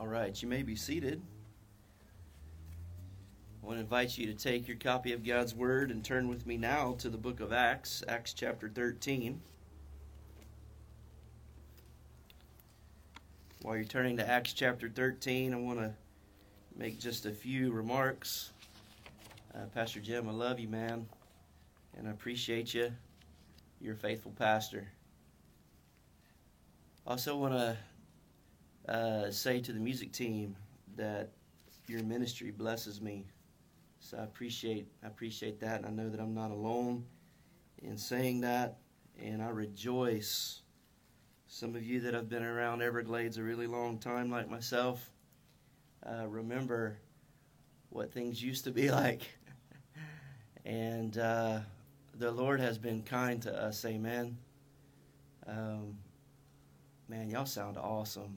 All right, you may be seated. I want to invite you to take your copy of God's Word and turn with me now to the book of Acts, Acts chapter 13. While you're turning to Acts chapter 13, I want to make just a few remarks. Uh, Pastor Jim, I love you, man, and I appreciate you. You're a faithful pastor. Also, want to uh, say to the music team that your ministry blesses me. So I appreciate I appreciate that, and I know that I'm not alone in saying that, and I rejoice. Some of you that have been around Everglades a really long time, like myself, uh, remember what things used to be like, and uh, the Lord has been kind to us. Amen. Um, man, y'all sound awesome.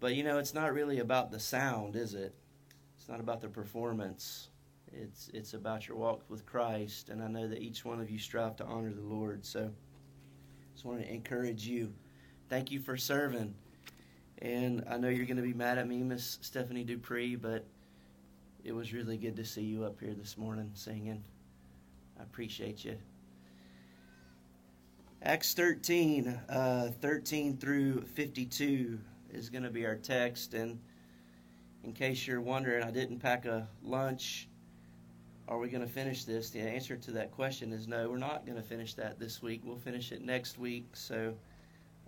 But you know, it's not really about the sound, is it? It's not about the performance. It's it's about your walk with Christ, and I know that each one of you strive to honor the Lord. So, I just want to encourage you. Thank you for serving, and I know you're going to be mad at me, Miss Stephanie Dupree, but it was really good to see you up here this morning singing. I appreciate you. Acts 13, uh, 13 through 52 is going to be our text. And in case you're wondering, I didn't pack a lunch. Are we going to finish this? The answer to that question is no, we're not going to finish that this week. We'll finish it next week. So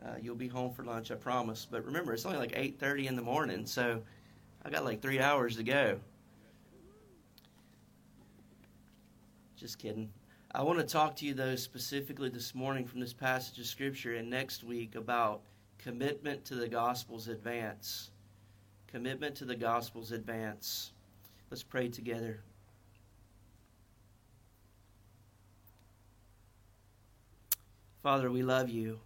uh, you'll be home for lunch, I promise. But remember, it's only like 8:30 in the morning, so I got like three hours to go. Just kidding. I want to talk to you, though, specifically this morning from this passage of Scripture and next week about commitment to the gospel's advance. Commitment to the gospel's advance. Let's pray together. Father, we love you.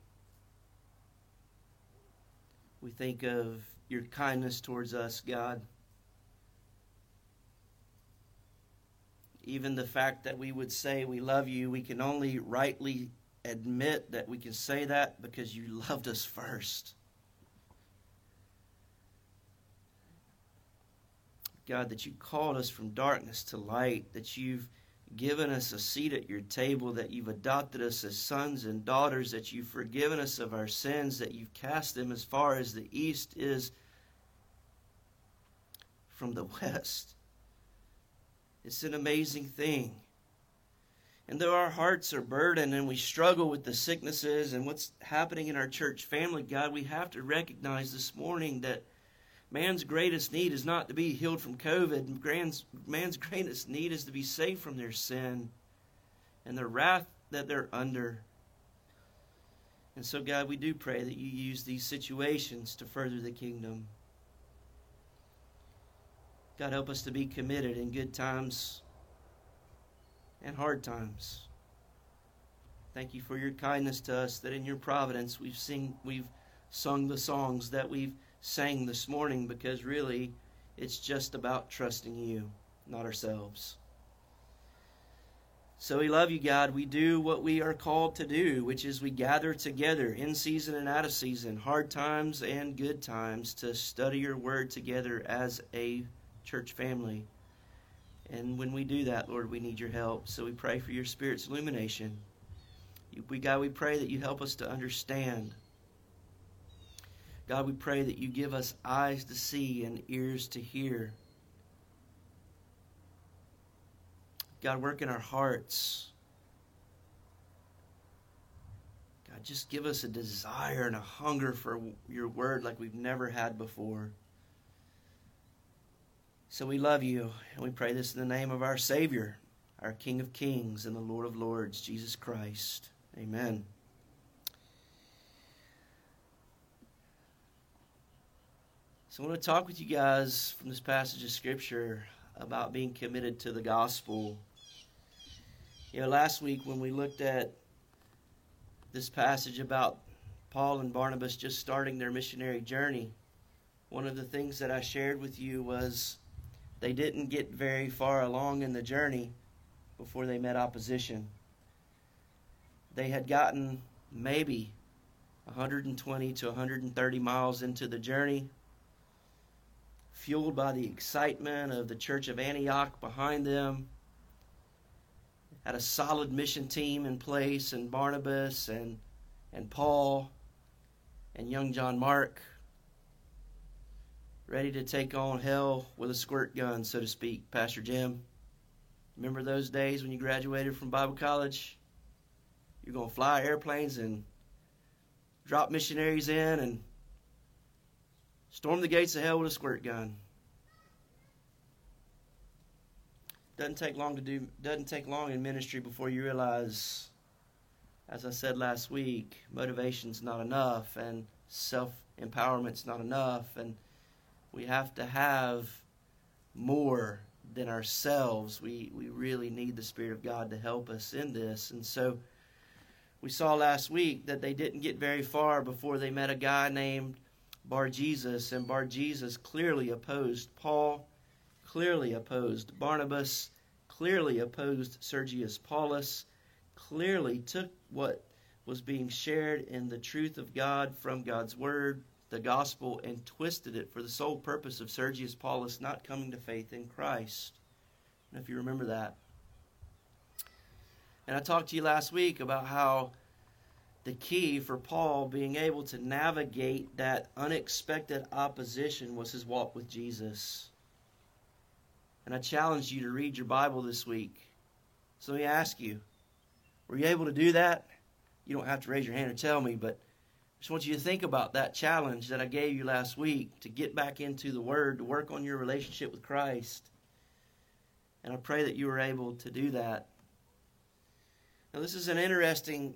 We think of your kindness towards us, God. Even the fact that we would say we love you, we can only rightly admit that we can say that because you loved us first. God, that you called us from darkness to light, that you've given us a seat at your table, that you've adopted us as sons and daughters, that you've forgiven us of our sins, that you've cast them as far as the east is from the west. It's an amazing thing. And though our hearts are burdened and we struggle with the sicknesses and what's happening in our church family, God, we have to recognize this morning that man's greatest need is not to be healed from COVID. Man's greatest need is to be saved from their sin and the wrath that they're under. And so, God, we do pray that you use these situations to further the kingdom. God, help us to be committed in good times and hard times. Thank you for your kindness to us that in your providence we've sing we've sung the songs that we've sang this morning because really it's just about trusting you, not ourselves. So we love you, God. We do what we are called to do, which is we gather together in season and out of season, hard times and good times, to study your word together as a church family. And when we do that, Lord, we need your help. So we pray for your Spirit's illumination. We, God, we pray that you help us to understand. God, we pray that you give us eyes to see and ears to hear. God, work in our hearts. God, just give us a desire and a hunger for your word like we've never had before. So we love you, and we pray this in the name of our Savior, our King of Kings and the Lord of Lords, Jesus Christ. Amen. So I want to talk with you guys from this passage of Scripture about being committed to the gospel. You know, last week when we looked at this passage about Paul and Barnabas just starting their missionary journey, one of the things that I shared with you was they didn't get very far along in the journey before they met opposition. They had gotten maybe 120 to 130 miles into the journey fueled by the excitement of the church of Antioch behind them. Had a solid mission team in place, and Barnabas and, and Paul and young John Mark ready to take on hell with a squirt gun, so to speak, Pastor Jim. Remember those days when you graduated from Bible college? You're going to fly airplanes and drop missionaries in and storm the gates of hell with a squirt gun. Doesn't take long to do doesn't take long in ministry before you realize as I said last week, motivation's not enough and self empowerment's not enough and we have to have more than ourselves. We, we really need the Spirit of God to help us in this. And so we saw last week that they didn't get very far before they met a guy named Bar Jesus, and Bar Jesus clearly opposed Paul, clearly opposed Barnabas, clearly opposed Sergius Paulus, clearly took what was being shared in the truth of God from God's Word the gospel and twisted it for the sole purpose of Sergius Paulus not coming to faith in Christ. if you remember that. And I talked to you last week about how the key for Paul being able to navigate that unexpected opposition was his walk with Jesus. And I challenged you to read your Bible this week. So let me ask you were you able to do that? You don't have to raise your hand or tell me, but just want you to think about that challenge that I gave you last week to get back into the Word, to work on your relationship with Christ. And I pray that you were able to do that. Now, this is an interesting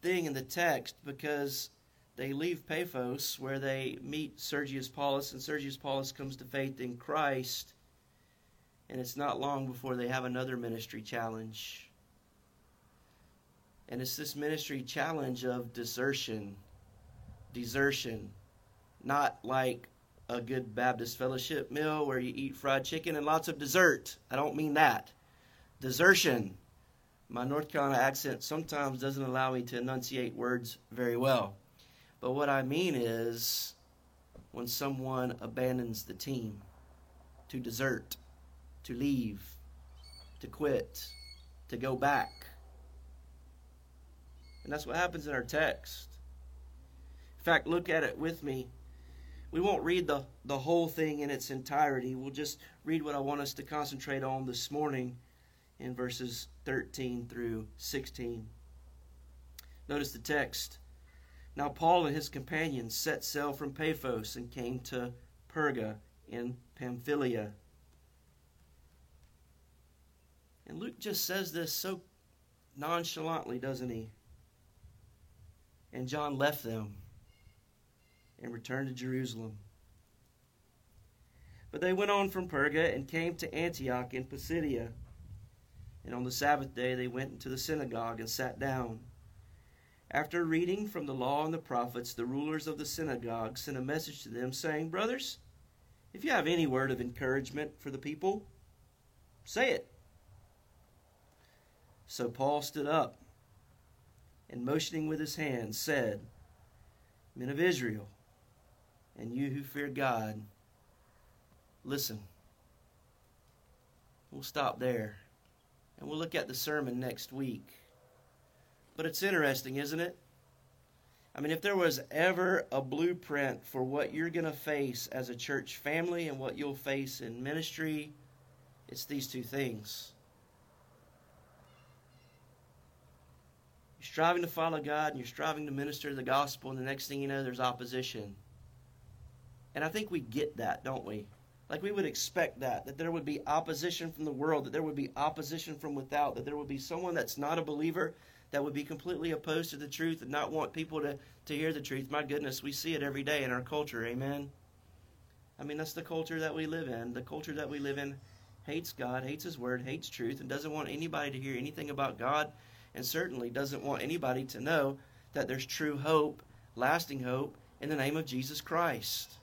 thing in the text because they leave Paphos where they meet Sergius Paulus, and Sergius Paulus comes to faith in Christ. And it's not long before they have another ministry challenge. And it's this ministry challenge of desertion desertion, not like a good Baptist fellowship meal where you eat fried chicken and lots of dessert. I don't mean that. Desertion. My North Carolina accent sometimes doesn't allow me to enunciate words very well. But what I mean is when someone abandons the team, to desert, to leave, to quit, to go back. And that's what happens in our text fact, look at it with me. We won't read the, the whole thing in its entirety. We'll just read what I want us to concentrate on this morning in verses 13 through 16. Notice the text. Now Paul and his companions set sail from Paphos and came to Perga in Pamphylia. And Luke just says this so nonchalantly, doesn't he? And John left them and returned to Jerusalem. But they went on from Perga and came to Antioch in Pisidia. And on the Sabbath day they went into the synagogue and sat down. After reading from the law and the prophets, the rulers of the synagogue sent a message to them, saying, Brothers, if you have any word of encouragement for the people, say it. So Paul stood up and motioning with his hand said, Men of Israel, and you who fear God, listen. We'll stop there. And we'll look at the sermon next week. But it's interesting, isn't it? I mean, if there was ever a blueprint for what you're going to face as a church family and what you'll face in ministry, it's these two things. You're striving to follow God and you're striving to minister the gospel, and the next thing you know, there's opposition. And I think we get that, don't we? Like we would expect that, that there would be opposition from the world, that there would be opposition from without, that there would be someone that's not a believer that would be completely opposed to the truth and not want people to, to hear the truth. My goodness, we see it every day in our culture. Amen. I mean, that's the culture that we live in. The culture that we live in hates God, hates His Word, hates truth, and doesn't want anybody to hear anything about God, and certainly doesn't want anybody to know that there's true hope, lasting hope, in the name of Jesus Christ.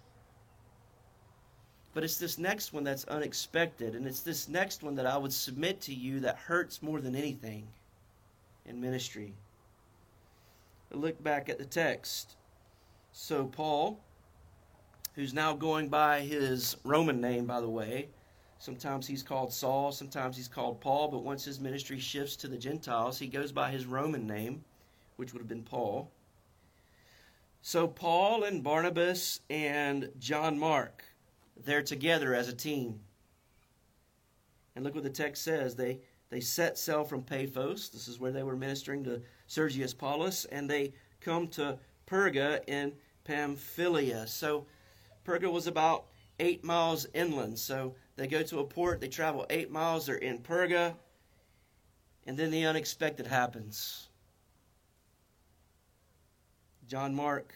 But it's this next one that's unexpected, and it's this next one that I would submit to you that hurts more than anything in ministry. Look back at the text. So Paul who's now going by his Roman name, by the way. Sometimes he's called Saul, sometimes he's called Paul, but once his ministry shifts to the Gentiles, he goes by his Roman name, which would have been Paul. So Paul and Barnabas and John Mark, they're together as a team. And look what the text says. They they set sail from Paphos. This is where they were ministering to Sergius Paulus, and they come to Perga in Pamphylia. So Perga was about eight miles inland. So they go to a port, they travel eight miles, they're in Perga, and then the unexpected happens. John Mark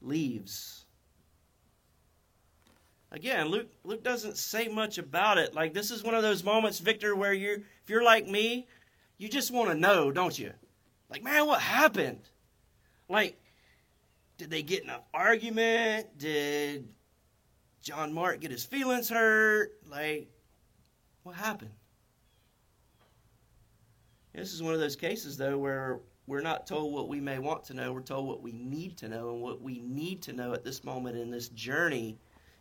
leaves. Again, Luke Luke doesn't say much about it. Like this is one of those moments, Victor, where you're if you're like me, you just want to know, don't you? Like, man, what happened? Like, did they get in an argument? Did John Mark get his feelings hurt? Like, what happened? This is one of those cases, though, where we're not told what we may want to know. We're told what we need to know. And what we need to know at this moment in this journey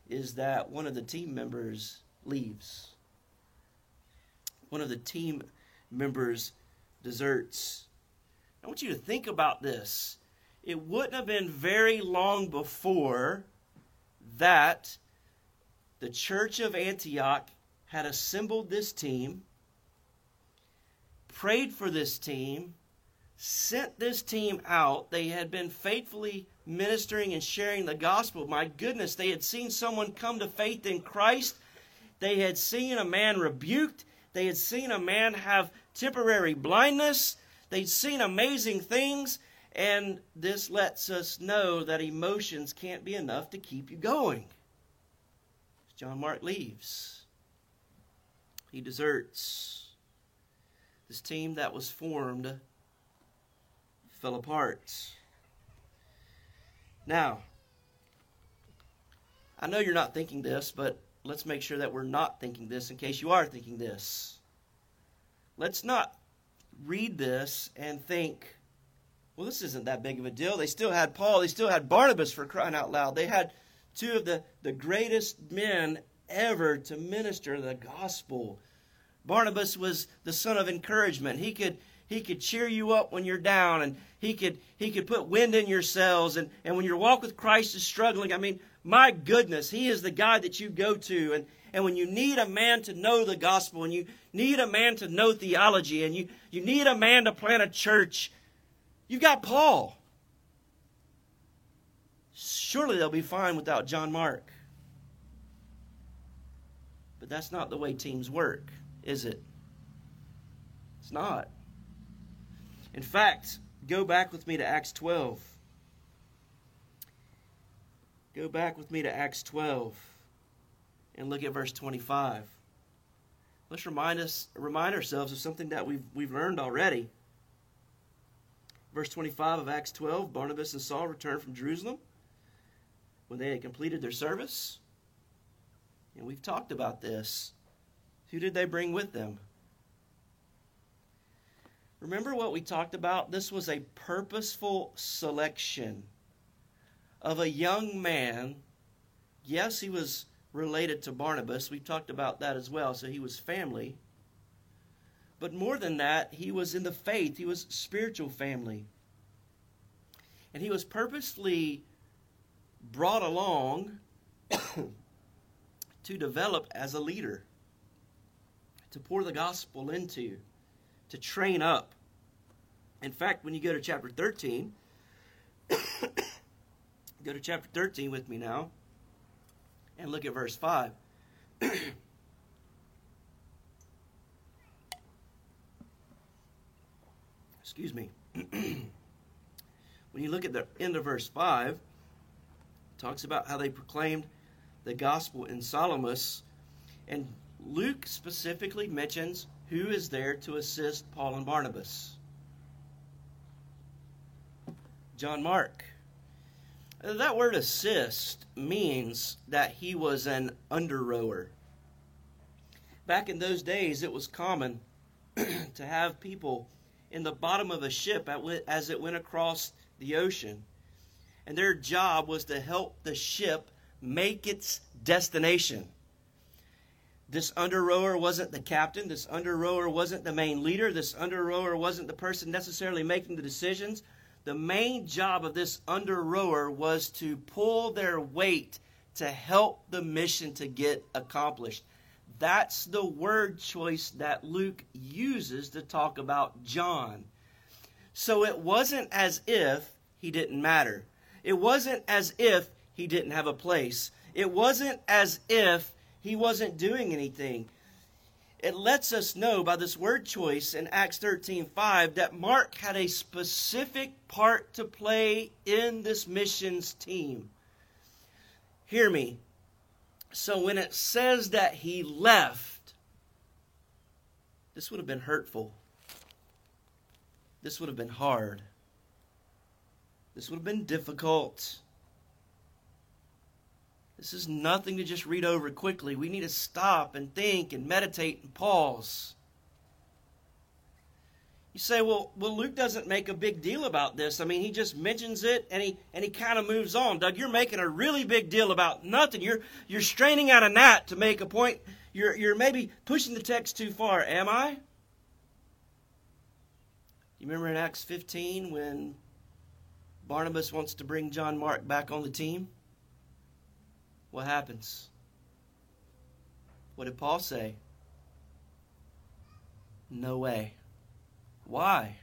is that one of the team members leaves. One of the team members deserts. I want you to think about this. It wouldn't have been very long before that the church of Antioch had assembled this team, prayed for this team, sent this team out. They had been faithfully ministering and sharing the gospel. My goodness, they had seen someone come to faith in Christ. They had seen a man rebuked. They had seen a man have temporary blindness. They'd seen amazing things. And this lets us know that emotions can't be enough to keep you going. John Mark leaves. He deserts. This team that was formed fell apart. Now, I know you're not thinking this, but let's make sure that we're not thinking this in case you are thinking this. Let's not read this and think, well, this isn't that big of a deal. They still had Paul, they still had Barnabas for crying out loud. They had two of the, the greatest men ever to minister the gospel. Barnabas was the son of encouragement. He could he could cheer you up when you're down and he could he could put wind in your sails and, and when your walk with Christ is struggling, I mean, my goodness, he is the guy that you go to and and when you need a man to know the gospel and you need a man to know theology and you, you need a man to plant a church, you've got Paul. Surely they'll be fine without John Mark. But that's not the way teams work, is it? It's not. In fact, go back with me to Acts 12. Go back with me to Acts 12 and look at verse 25. Let's remind us remind ourselves of something that we've we've learned already. Verse 25 of Acts 12, Barnabas and Saul returned from Jerusalem when they had completed their service. And we've talked about this. Who did they bring with them? Remember what we talked about? This was a purposeful selection of a young man. Yes, he was related to Barnabas. We've talked about that as well. So he was family. But more than that, he was in the faith, he was spiritual family. And he was purposely brought along to develop as a leader, to pour the gospel into, to train up. In fact, when you go to chapter 13, go to chapter 13 with me now and look at verse 5. Excuse me. when you look at the end of verse 5, it talks about how they proclaimed the gospel in Salamis. And Luke specifically mentions who is there to assist Paul and Barnabas. John Mark. Uh, that word assist means that he was an under rower. Back in those days, it was common to have people in the bottom of a ship as it went across the ocean. And their job was to help the ship make its destination. This under rower wasn't the captain. This under rower wasn't the main leader. This under rower wasn't the person necessarily making the decisions. The main job of this under rower was to pull their weight to help the mission to get accomplished. That's the word choice that Luke uses to talk about John. So it wasn't as if he didn't matter. It wasn't as if he didn't have a place. It wasn't as if he wasn't doing anything. It lets us know by this word choice in Acts 13:5 that Mark had a specific part to play in this missions team. Hear me. So when it says that he left, this would have been hurtful. This would have been hard. This would have been difficult. This is nothing to just read over quickly. We need to stop and think and meditate and pause. You say, well, well, Luke doesn't make a big deal about this. I mean, he just mentions it and he and he kind of moves on. Doug, you're making a really big deal about nothing. You're you're straining out a gnat to make a point. You're you're maybe pushing the text too far. Am I? You remember in Acts 15 when Barnabas wants to bring John Mark back on the team? What happens? What did Paul say? No way. Why?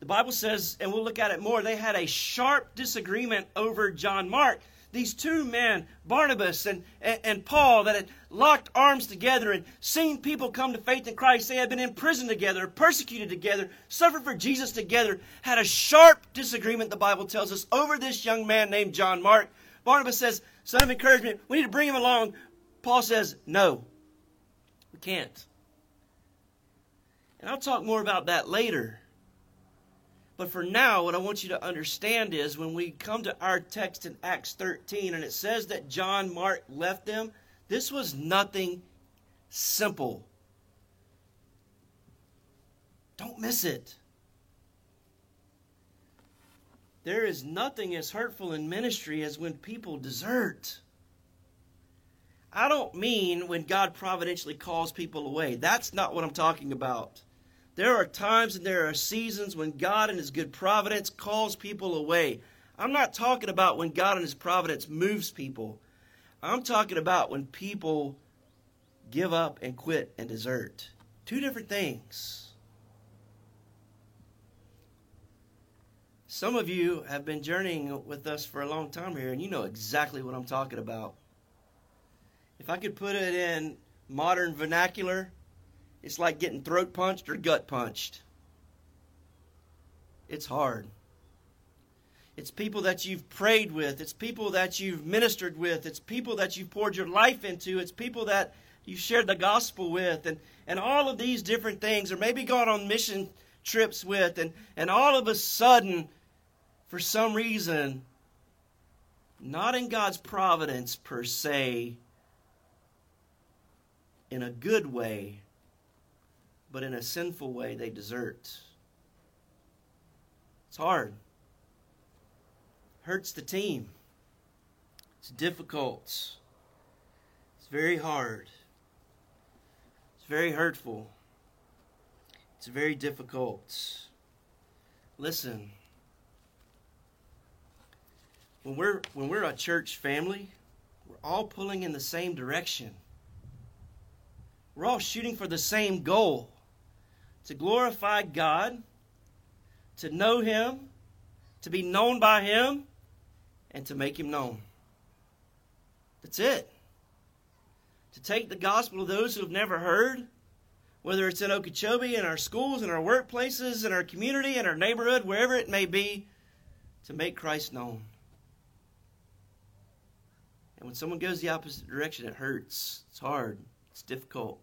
The Bible says, and we'll look at it more, they had a sharp disagreement over John Mark. These two men, Barnabas and, and, and, Paul, that had locked arms together and seen people come to faith in Christ. They had been in prison together, persecuted together, suffered for Jesus together, had a sharp disagreement, the Bible tells us, over this young man named John Mark. Barnabas says, Son of encouragement, we need to bring him along. Paul says, No, we can't. And I'll talk more about that later. But for now, what I want you to understand is when we come to our text in Acts 13 and it says that John Mark left them, this was nothing simple. Don't miss it. There is nothing as hurtful in ministry as when people desert. I don't mean when God providentially calls people away. That's not what I'm talking about. There are times and there are seasons when God in His good providence calls people away. I'm not talking about when God in His providence moves people. I'm talking about when people give up and quit and desert. Two different things. Some of you have been journeying with us for a long time here, and you know exactly what I'm talking about. If I could put it in modern vernacular, it's like getting throat punched or gut punched. It's hard. It's people that you've prayed with. It's people that you've ministered with. It's people that you've poured your life into. It's people that you've shared the gospel with. And, and all of these different things, or maybe gone on mission trips with. And, and all of a sudden, for some reason, not in God's providence per se, in a good way, but in a sinful way they desert. It's hard. Hurts the team. It's difficult. It's very hard. It's very hurtful. It's very difficult. Listen. When we're when we're a church family, we're all pulling in the same direction. We're all shooting for the same goal to glorify God, to know Him, to be known by Him, and to make Him known. That's it. To take the gospel to those who have never heard, whether it's in Okeechobee, in our schools, in our workplaces, in our community, in our neighborhood, wherever it may be, to make Christ known. And when someone goes the opposite direction, it hurts. It's hard. It's difficult.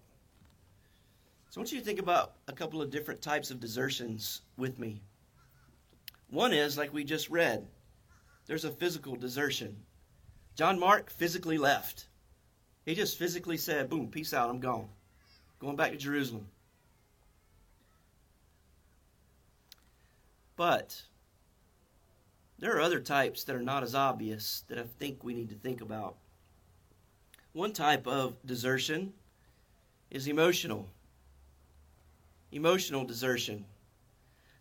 So I want you to think about a couple of different types of desertions with me. One is, like we just read, there's a physical desertion. John Mark physically left. He just physically said, boom, peace out, I'm gone. Going back to Jerusalem. But there are other types that are not as obvious that I think we need to think about. One type of desertion is emotional. Emotional desertion.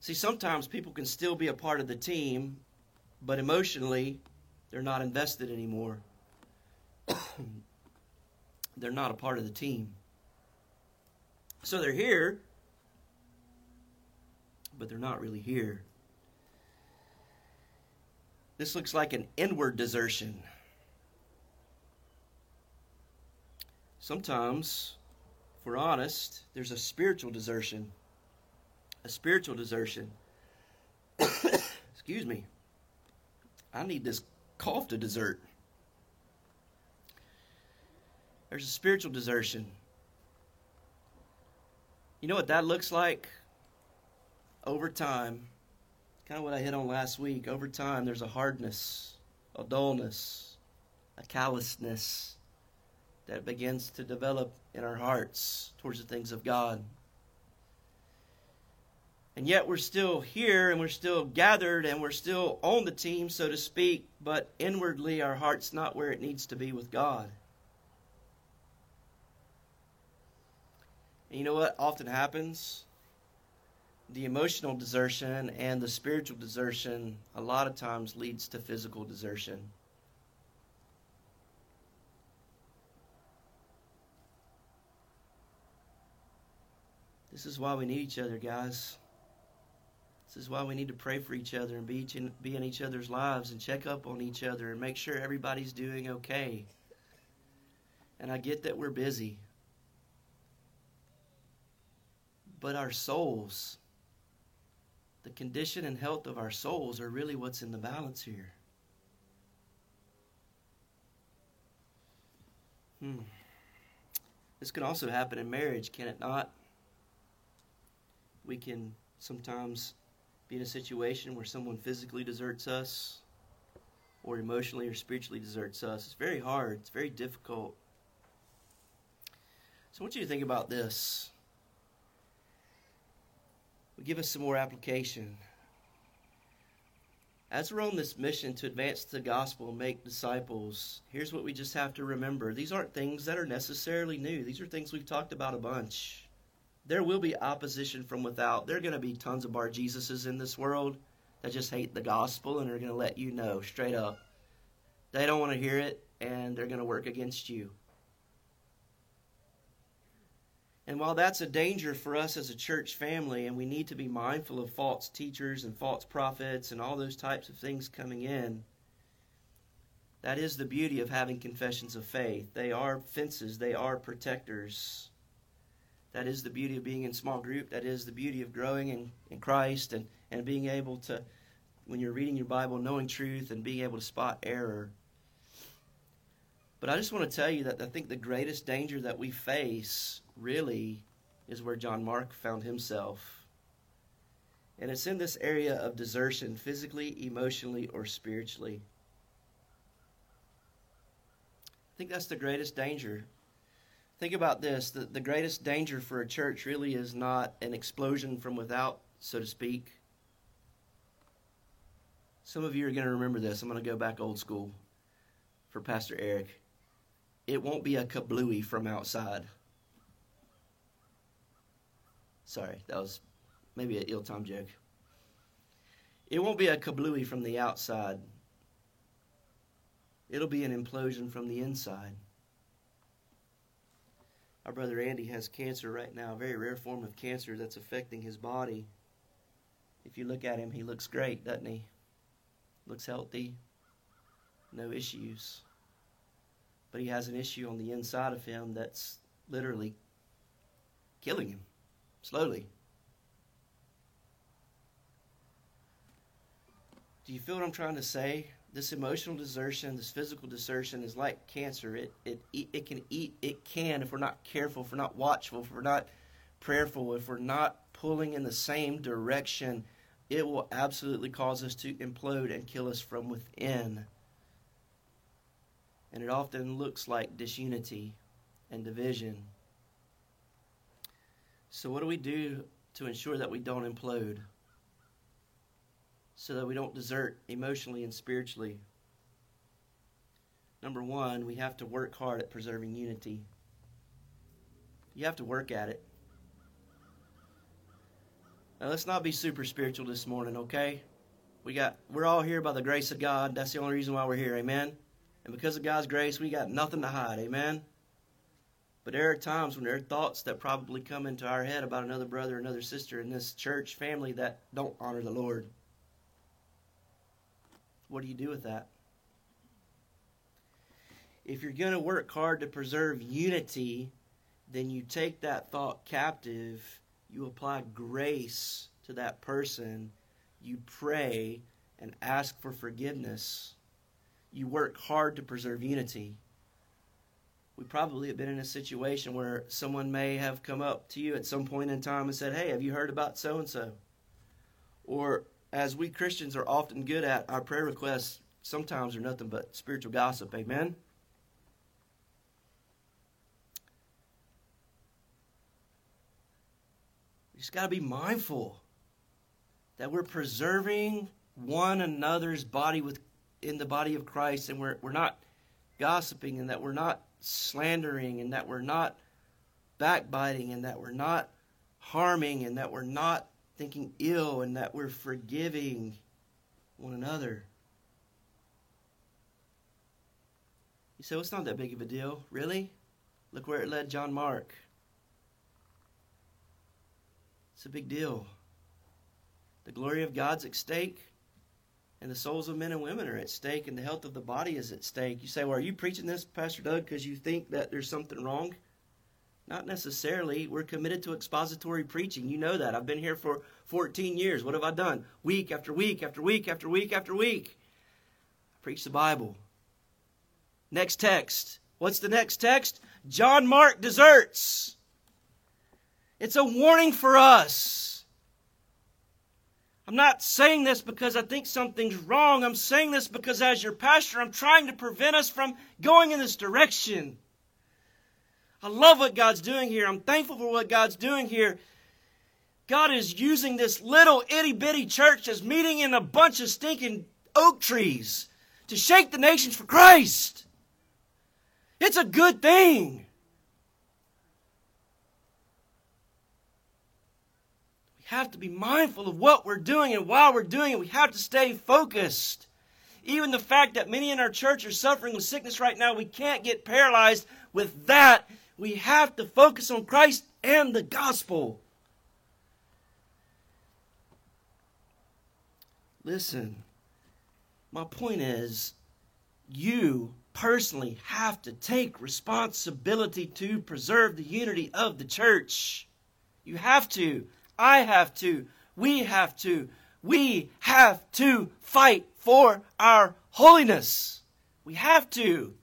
See, sometimes people can still be a part of the team, but emotionally, they're not invested anymore. they're not a part of the team. So they're here, but they're not really here. This looks like an inward desertion. Sometimes, if we're honest, there's a spiritual desertion. A spiritual desertion. Excuse me. I need this cough to desert. There's a spiritual desertion. You know what that looks like? Over time, kind of what I hit on last week. Over time, there's a hardness, a dullness, a callousness that begins to develop in our hearts towards the things of God. And yet we're still here and we're still gathered and we're still on the team, so to speak, but inwardly our heart's not where it needs to be with God. And you know what often happens? The emotional desertion and the spiritual desertion a lot of times leads to physical desertion. This is why we need each other, guys. This is why we need to pray for each other and be, in, be in each other's lives and check up on each other and make sure everybody's doing okay. And I get that we're busy. But our souls, the condition and health of our souls are really what's in the balance here. Hmm. This can also happen in marriage, can it not? We can sometimes be in a situation where someone physically deserts us or emotionally or spiritually deserts us. It's very hard, it's very difficult. So I want you to think about this give us some more application. As we're on this mission to advance the gospel and make disciples, here's what we just have to remember. These aren't things that are necessarily new. These are things we've talked about a bunch. There will be opposition from without. There are going to be tons of Bar Jesuses in this world that just hate the gospel and are going to let you know straight up. They don't want to hear it and they're going to work against you. And while that's a danger for us as a church family, and we need to be mindful of false teachers and false prophets and all those types of things coming in, that is the beauty of having confessions of faith. They are fences, they are protectors. That is the beauty of being in small group. That is the beauty of growing in, in Christ and, and being able to, when you're reading your Bible, knowing truth and being able to spot error. But I just want to tell you that I think the greatest danger that we face really is where John Mark found himself. And it's in this area of desertion, physically, emotionally, or spiritually. I think that's the greatest danger. Think about this the, the greatest danger for a church really is not an explosion from without, so to speak. Some of you are going to remember this. I'm going to go back old school for Pastor Eric it won't be a kablooey from outside. Sorry, that was maybe an ill time joke. It won't be a kablooey from the outside. It'll be an implosion from the inside. Our brother Andy has cancer right now, a very rare form of cancer that's affecting his body. If you look at him, he looks great, doesn't he? Looks healthy, no issues but he has an issue on the inside of him that's literally killing him slowly. Do you feel what I'm trying to say? This emotional desertion, this physical desertion is like cancer. It it it can eat. It can if we're not careful, if we're not watchful, if we're not prayerful, if we're not pulling in the same direction, it will absolutely cause us to implode and kill us from within and it often looks like disunity and division. So, what do we do to ensure that we don't implode? so that we don't desert emotionally and spiritually. Number one, we have to work hard at preserving unity. You have to work at it. Now, let's not be super spiritual this morning, okay? We got we're all here by the grace of God. That's the only reason why we're here, amen. And because of God's grace, we got nothing to hide, amen. But there are times when there are thoughts that probably come into our head about another brother, another sister in this church family that don't honor the Lord. What do you do with that? If you're going to work hard to preserve unity, then you take that thought captive, you apply grace to that person, you pray and ask for forgiveness. You work hard to preserve unity. We probably have been in a situation where someone may have come up to you at some point in time and said, Hey, have you heard about so and so? Or, as we Christians are often good at, our prayer requests sometimes are nothing but spiritual gossip. Amen? We just got to be mindful that we're preserving one another's body with in the body of Christ and we're we're not gossiping and that we're not slandering and that we're not backbiting and that we're not harming and that we're not thinking ill and that we're forgiving one another. You say, well, it's not that big of a deal. Really? Look where it led John Mark. It's a big deal. The glory of God's at stake, and the souls of men and women are at stake, and the health of the body is at stake. You say, Well, are you preaching this, Pastor Doug, because you think that there's something wrong? Not necessarily. We're committed to expository preaching. You know that. I've been here for 14 years. What have I done? Week after week after week after week after week. I preach the Bible. Next text. What's the next text? John Mark deserts. It's a warning for us. I'm not saying this because I think something's wrong. I'm saying this because, as your pastor, I'm trying to prevent us from going in this direction. I love what God's doing here. I'm thankful for what God's doing here. God is using this little itty bitty church as meeting in a bunch of stinking oak trees to shake the nations for Christ. It's a good thing. Have to be mindful of what we're doing and why we're doing it. We have to stay focused. Even the fact that many in our church are suffering with sickness right now, we can't get paralyzed with that. We have to focus on Christ and the gospel. Listen, my point is, you personally have to take responsibility to preserve the unity of the church. You have to. I have to. We have to. We have to fight for our holiness. We have to.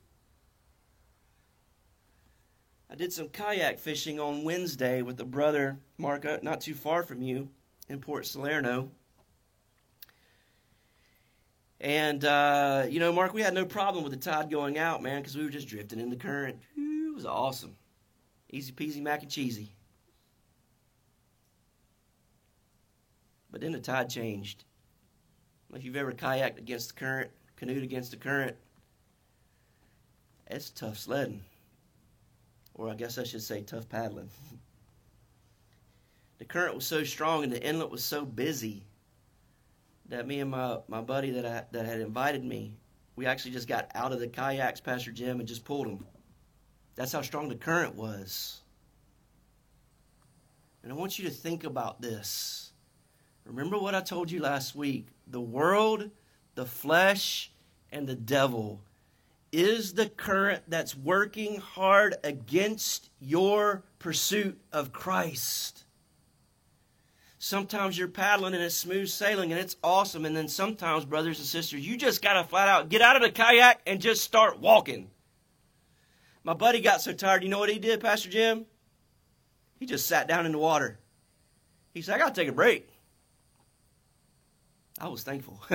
I did some kayak fishing on Wednesday with a brother, Mark, uh, not too far from you, in Port Salerno. And, uh, you know, Mark, we had no problem with the tide going out, man, because we were just drifting in the current. It was awesome. Easy peasy, mac and cheesy. But then the tide changed. If you've ever kayaked against the current, canoed against the current, it's tough sledding. Or I guess I should say tough paddling. the current was so strong and the inlet was so busy that me and my, my buddy that I, that had invited me, we actually just got out of the kayaks, Pastor Jim, and just pulled them. That's how strong the current was. And I want you to think about this. Remember what I told you last week. The world, the flesh, and the devil is the current that's working hard against your pursuit of Christ. Sometimes you're paddling and it's smooth sailing and it's awesome. And then sometimes, brothers and sisters, you just got to flat out get out of the kayak and just start walking. My buddy got so tired, you know what he did, Pastor Jim? He just sat down in the water. He said, I got to take a break. I was thankful.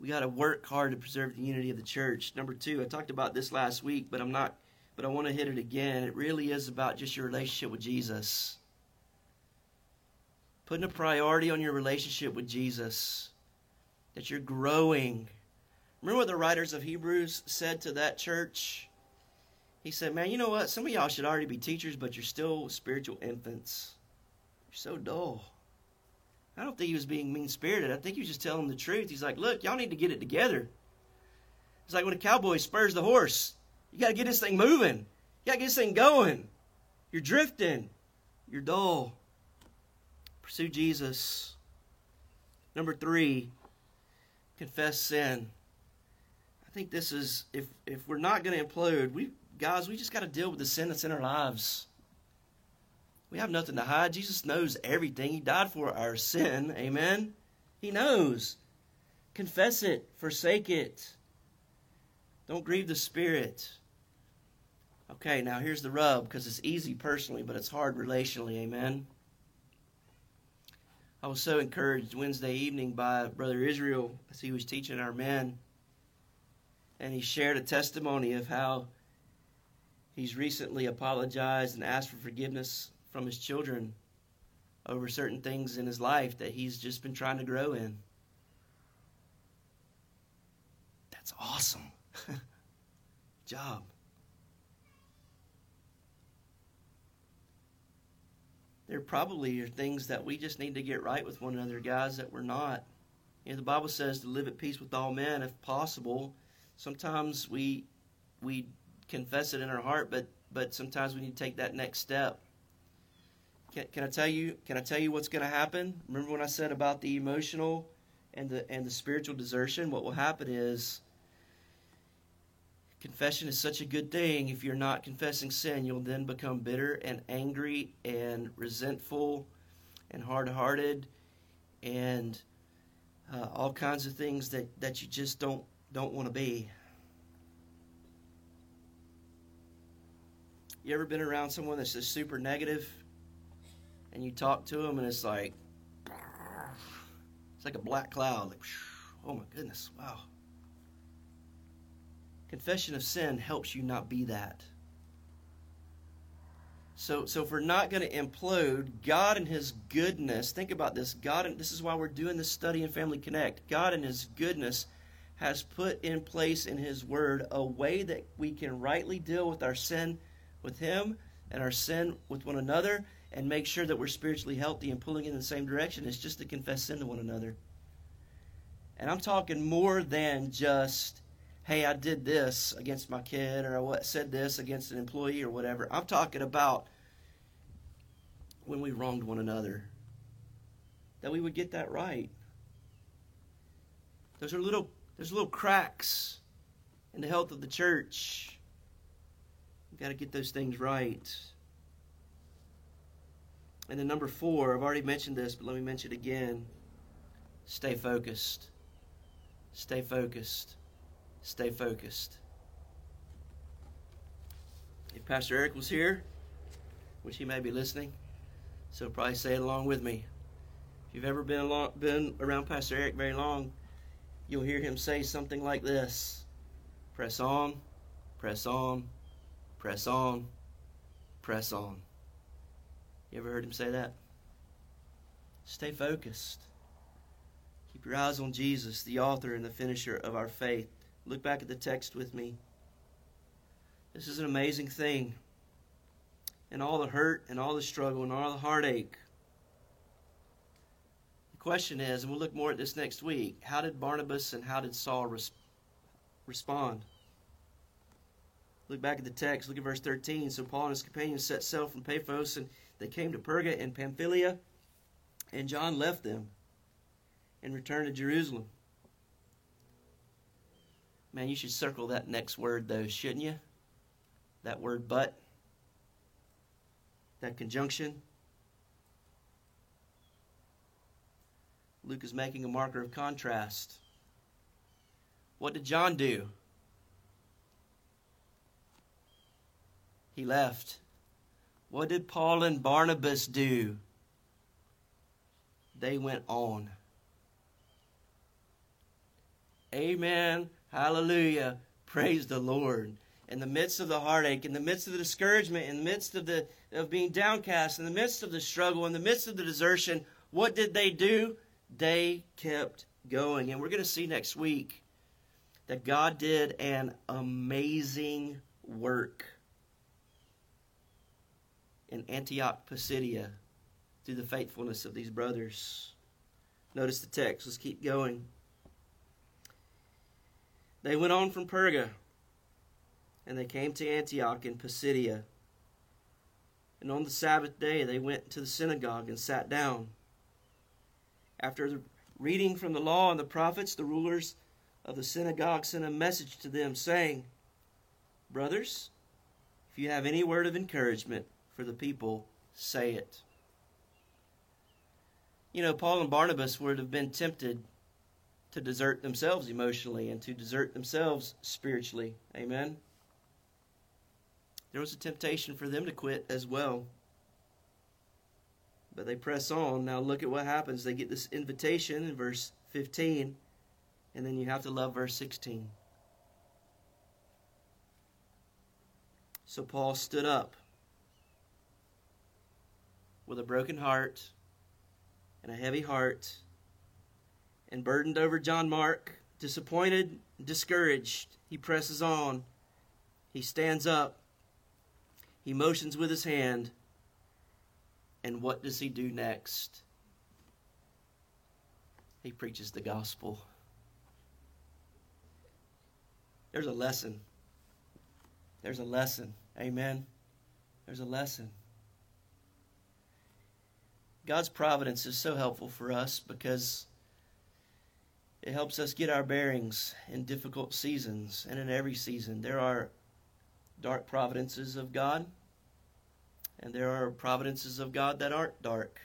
we got to work hard to preserve the unity of the church. Number two, I talked about this last week, but I'm not, but I want to hit it again. It really is about just your relationship with Jesus. putting a priority on your relationship with Jesus, that you're growing. Remember what the writers of Hebrews said to that church? He said, Man, you know what? Some of y'all should already be teachers, but you're still spiritual infants. So dull. I don't think he was being mean spirited. I think he was just telling the truth. He's like, Look, y'all need to get it together. It's like when a cowboy spurs the horse. You got to get this thing moving. You got to get this thing going. You're drifting. You're dull. Pursue Jesus. Number three, confess sin. I think this is if if we're not going to implode, we guys, we just got to deal with the sin that's in our lives. We have nothing to hide. Jesus knows everything. He died for our sin. Amen. He knows. Confess it. Forsake it. Don't grieve the Spirit. Okay, now here's the rub because it's easy personally, but it's hard relationally. Amen. I was so encouraged Wednesday evening by Brother Israel as he was teaching our men. And he shared a testimony of how he's recently apologized and asked for forgiveness from his children over certain things in his life that he's just been trying to grow in. That's awesome. Job. there probably are things that we just need to get right with one another, guys, that we're not. You know, the Bible says to live at peace with all men if possible. Sometimes we we confess it in our heart, but but sometimes we need to take that next step. Can, can I tell you? Can I tell you what's going to happen? Remember when I said about the emotional and the and the spiritual desertion? What will happen is Confession is such a good thing. If you're not confessing sin, you'll then become bitter and angry and resentful and hard hearted and uh, all kinds of things that, that you just don't don't want to be. You ever been around someone that's just super negative and you talk to them and it's like it's like a black cloud like oh my goodness wow Confession of sin helps you not be that. So, so if we're not going to implode, God and His goodness, think about this. God, and this is why we're doing this study in Family Connect. God and His goodness has put in place in His Word a way that we can rightly deal with our sin with Him and our sin with one another and make sure that we're spiritually healthy and pulling in the same direction. is just to confess sin to one another. And I'm talking more than just hey, I did this against my kid, or I said this against an employee, or whatever. I'm talking about when we wronged one another, that we would get that right. Those are little, there's little cracks in the health of the church. We've got to get those things right. And then number four, I've already mentioned this, but let me mention it again. Stay focused. Stay focused stay focused. If Pastor Eric was here, which he may be listening, so probably say it along with me. If you've ever been along, been around Pastor Eric very long, you'll hear him say something like this: "Press on, press on, press on, press on." You ever heard him say that? Stay focused. Keep your eyes on Jesus, the author and the finisher of our faith. Look back at the text with me. This is an amazing thing. And all the hurt and all the struggle and all the heartache. The question is, and we'll look more at this next week, how did Barnabas and how did Saul res- respond? Look back at the text. Look at verse 13. So Paul and his companions set sail from Paphos, and they came to Perga and Pamphylia, and John left them and returned to Jerusalem. Man, you should circle that next word, though, shouldn't you? That word, but. That conjunction. Luke is making a marker of contrast. What did John do? He left. What did Paul and Barnabas do? They went on. Amen. Hallelujah. Praise the Lord. In the midst of the heartache, in the midst of the discouragement, in the midst of the of being downcast, in the midst of the struggle, in the midst of the desertion, What did they do? They kept going. And we're going to see next week that God did an amazing work in Antioch Pisidia through the faithfulness of these brothers. Notice the text. Let's keep going. They went on from Perga and they came to Antioch in Pisidia. And on the Sabbath day they went to the synagogue and sat down. After reading from the law and the prophets, the rulers of the synagogue sent a message to them, saying, Brothers, if you have any word of encouragement for the people, say it. You know, Paul and Barnabas would have been tempted to desert themselves emotionally and to desert themselves spiritually. Amen. There was a temptation for them to quit as well. But they press on. Now look at what happens. They get this invitation in verse 15, and then you have to love verse 16. So Paul stood up with a broken heart and a heavy heart and burdened over John Mark, disappointed, discouraged. He presses on. He stands up he motions with his hand. And what does he do next? He preaches the gospel. There's a lesson. There's a lesson. Amen. There's a lesson. God's providence is so helpful for us because it helps us get our bearings in difficult seasons and in every season. There are dark providences of God, and there are providences of God that aren't dark.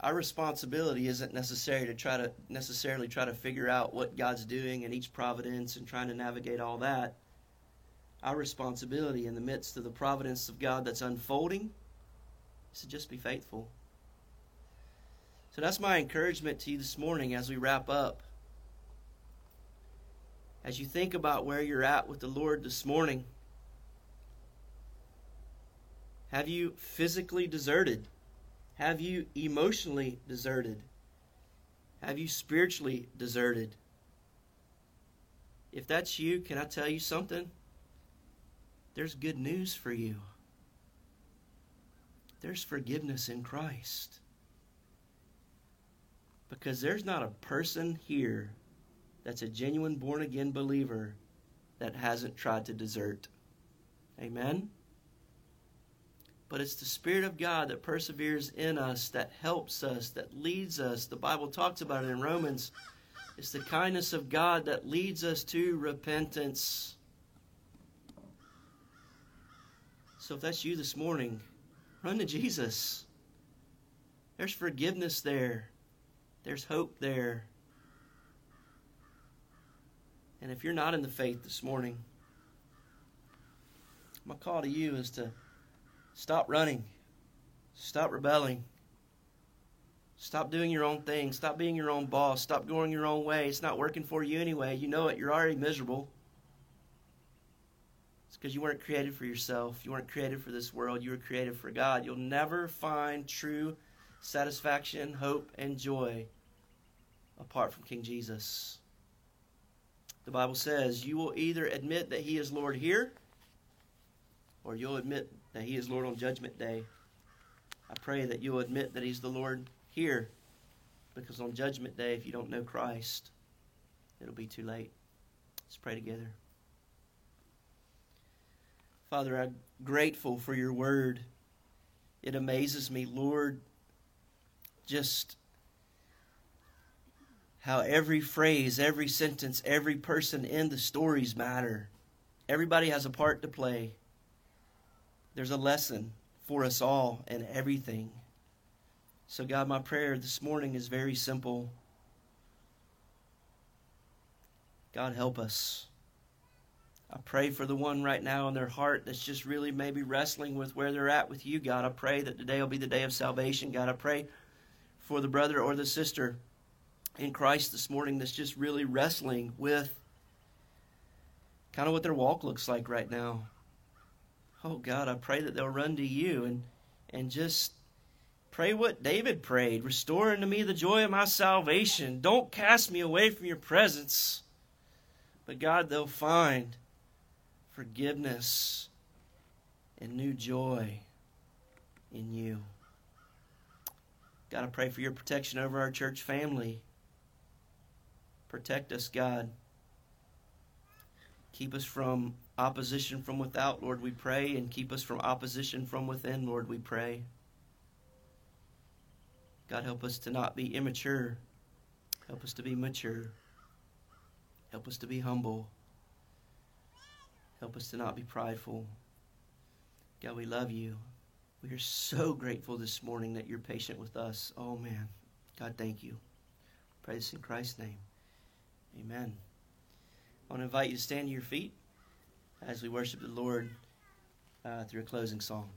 Our responsibility isn't necessary to try to necessarily try to figure out what God's doing in each providence and trying to navigate all that. Our responsibility in the midst of the providence of God that's unfolding is to just be faithful. So that's my encouragement to you this morning as we wrap up as you think about where you're at with the Lord this morning, have you physically deserted? Have you emotionally deserted? Have you spiritually deserted? If that's you, can I tell you something? There's good news for you. There's forgiveness in Christ. Because there's not a person here that's a genuine born again believer that hasn't tried to desert. Amen? But it's the Spirit of God that perseveres in us, that helps us, that leads us. The Bible talks about it in Romans. It's the kindness of God that leads us to repentance. So if that's you this morning, run to Jesus. There's forgiveness there, there's hope there. And if you're not in the faith this morning, my call to you is to stop running, stop rebelling, stop doing your own thing, stop being your own boss, stop going your own way. It's not working for you anyway. You know it, you're already miserable. Because you weren't created for yourself, you weren't created for this world, you were created for God. You'll never find true satisfaction, hope, and joy apart from King Jesus. The Bible says you will either admit that He is Lord here, or you'll admit that He is Lord on Judgment Day. I pray that you'll admit that He's the Lord here, because on Judgment Day, if you don't know Christ, it'll be too late. Let's pray together. Father, I'm grateful for your word. It amazes me, Lord, just how every phrase, every sentence, every person in the stories matter. Everybody has a part to play. There's a lesson for us all in everything. So, God, my prayer this morning is very simple. God, help us. I pray for the one right now in their heart that's just really maybe wrestling with where they're at with you, God. I pray that today will be the day of salvation, God. I pray for the brother or the sister in Christ this morning that's just really wrestling with kind of what their walk looks like right now. Oh God, I pray that they'll run to you and and just Pray what David prayed Restore unto me the joy of my salvation. Don't cast me away from your presence. But God, they'll find forgiveness and new joy in you. God, I pray for your protection over our church family. Protect us, God. Keep us from opposition from without, Lord, we pray, and keep us from opposition from within, Lord, we pray. God, help us to not be immature. Help us to be mature. Help us to be humble. Help us to not be prideful. God, we love you. We are so grateful this morning that you're patient with us. Oh, man. God, thank you. Pray this in Christ's name. Amen. I want to invite you to stand to your feet as we worship the Lord uh, through a closing song.